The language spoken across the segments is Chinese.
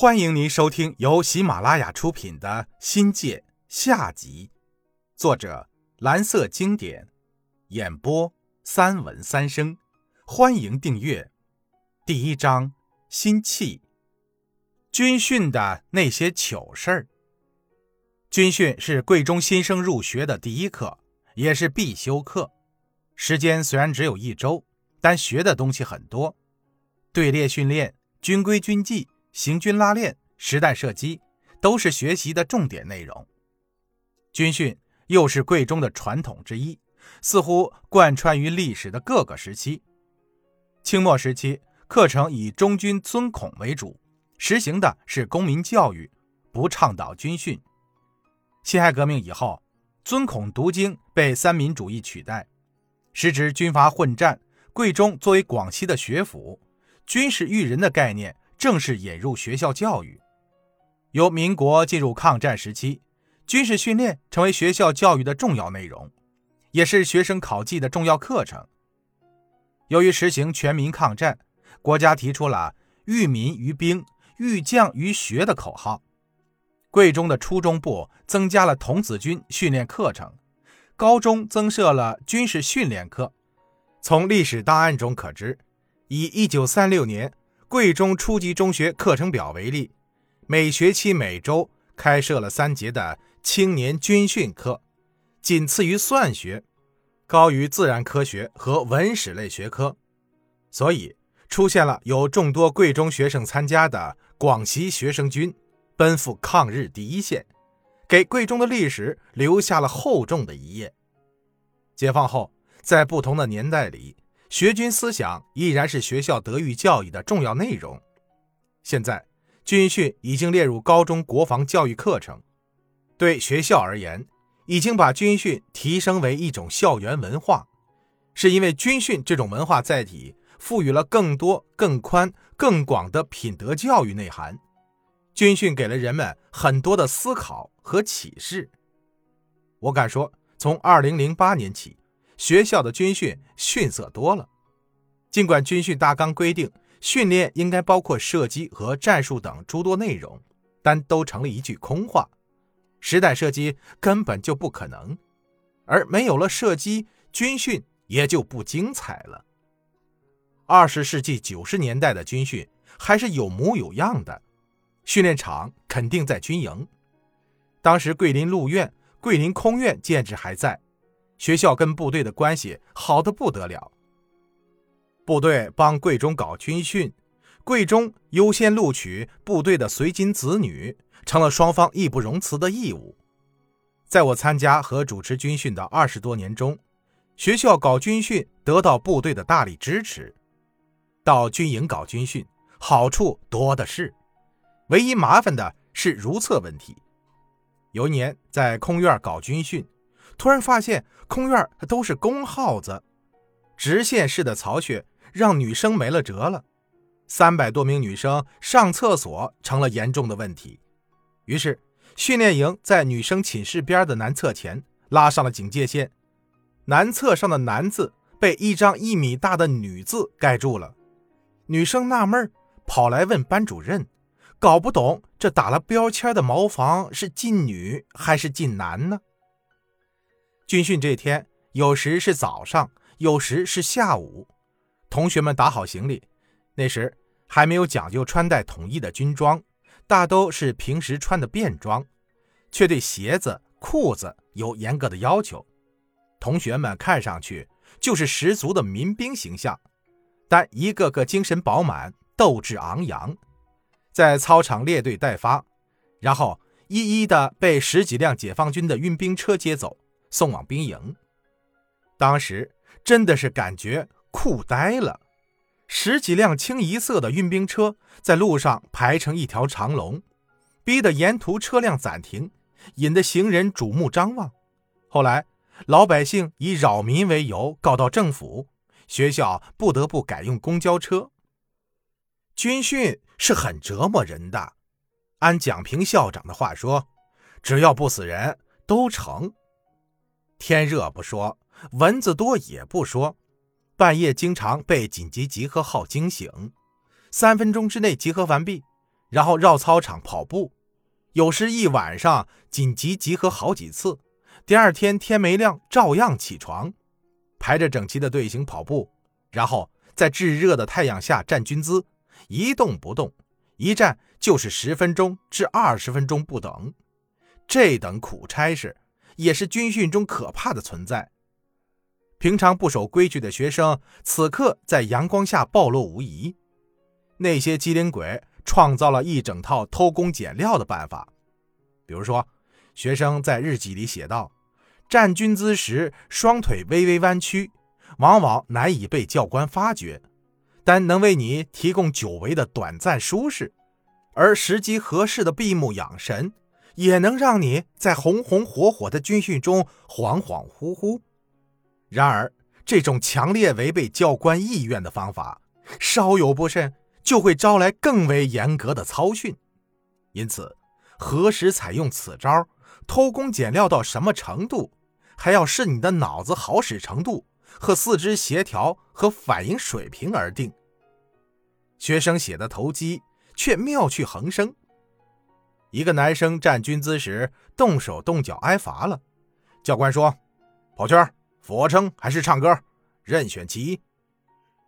欢迎您收听由喜马拉雅出品的《新界》下集，作者蓝色经典，演播三文三生。欢迎订阅。第一章：心气。军训的那些糗事儿。军训是贵中新生入学的第一课，也是必修课。时间虽然只有一周，但学的东西很多。队列训练、军规军纪。行军拉练、实弹射击都是学习的重点内容。军训又是贵中的传统之一，似乎贯穿于历史的各个时期。清末时期，课程以忠君尊孔为主，实行的是公民教育，不倡导军训。辛亥革命以后，尊孔读经被三民主义取代，时值军阀混战，贵中作为广西的学府，军事育人的概念。正式引入学校教育。由民国进入抗战时期，军事训练成为学校教育的重要内容，也是学生考绩的重要课程。由于实行全民抗战，国家提出了“育民于兵，育将于学”的口号。贵中的初中部增加了童子军训练课程，高中增设了军事训练课。从历史档案中可知，以1936年。贵中初级中学课程表为例，每学期每周开设了三节的青年军训课，仅次于算学，高于自然科学和文史类学科，所以出现了有众多贵中学生参加的广西学生军，奔赴抗日第一线，给贵中的历史留下了厚重的一页。解放后，在不同的年代里。学军思想依然是学校德育教育的重要内容。现在，军训已经列入高中国防教育课程。对学校而言，已经把军训提升为一种校园文化，是因为军训这种文化载体赋予了更多、更宽、更广的品德教育内涵。军训给了人们很多的思考和启示。我敢说，从2008年起。学校的军训逊色多了。尽管军训大纲规定训练应该包括射击和战术等诸多内容，但都成了一句空话。实弹射击根本就不可能，而没有了射击，军训也就不精彩了。二十世纪九十年代的军训还是有模有样的，训练场肯定在军营。当时桂林陆院、桂林空院建制还在。学校跟部队的关系好的不得了，部队帮贵中搞军训，贵中优先录取部队的随军子女，成了双方义不容辞的义务。在我参加和主持军训的二十多年中，学校搞军训得到部队的大力支持。到军营搞军训，好处多的是，唯一麻烦的是如厕问题。有一年在空院搞军训。突然发现空院都是公耗子，直线式的巢穴让女生没了辙了。三百多名女生上厕所成了严重的问题。于是训练营在女生寝室边的男厕前拉上了警戒线，男厕上的“男”字被一张一米大的“女”字盖住了。女生纳闷跑来问班主任，搞不懂这打了标签的茅房是禁女还是禁男呢？军训这天，有时是早上，有时是下午。同学们打好行李，那时还没有讲究穿戴统一的军装，大都是平时穿的便装，却对鞋子、裤子有严格的要求。同学们看上去就是十足的民兵形象，但一个个精神饱满，斗志昂扬，在操场列队待发，然后一一的被十几辆解放军的运兵车接走。送往兵营，当时真的是感觉酷呆了。十几辆清一色的运兵车在路上排成一条长龙，逼得沿途车辆暂停，引得行人瞩目张望。后来老百姓以扰民为由告到政府，学校不得不改用公交车。军训是很折磨人的，按蒋平校长的话说，只要不死人都成。天热不说，蚊子多也不说，半夜经常被紧急集合号惊醒，三分钟之内集合完毕，然后绕操场跑步，有时一晚上紧急集合好几次，第二天天没亮照样起床，排着整齐的队形跑步，然后在炙热的太阳下站军姿，一动不动，一站就是十分钟至二十分钟不等。这等苦差事也是军训中可怕的存在。平常不守规矩的学生，此刻在阳光下暴露无遗。那些机灵鬼。创造了一整套偷工减料的办法，比如说，学生在日记里写道：“站军姿时双腿微微弯曲，往往难以被教官发觉，但能为你提供久违的短暂舒适；而时机合适的闭目养神，也能让你在红红火火的军训中恍恍惚惚。”然而，这种强烈违背教官意愿的方法，稍有不慎。就会招来更为严格的操训，因此，何时采用此招，偷工减料到什么程度，还要视你的脑子好使程度和四肢协调和反应水平而定。学生写的投机，却妙趣横生。一个男生站军姿时动手动脚挨罚了，教官说：“跑圈、俯卧撑还是唱歌，任选其一。”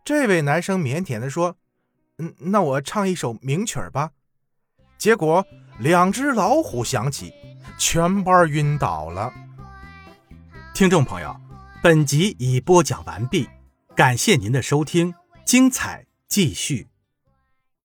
这位男生腼腆地说。嗯，那我唱一首名曲吧。结果两只老虎响起，全班晕倒了。听众朋友，本集已播讲完毕，感谢您的收听，精彩继续。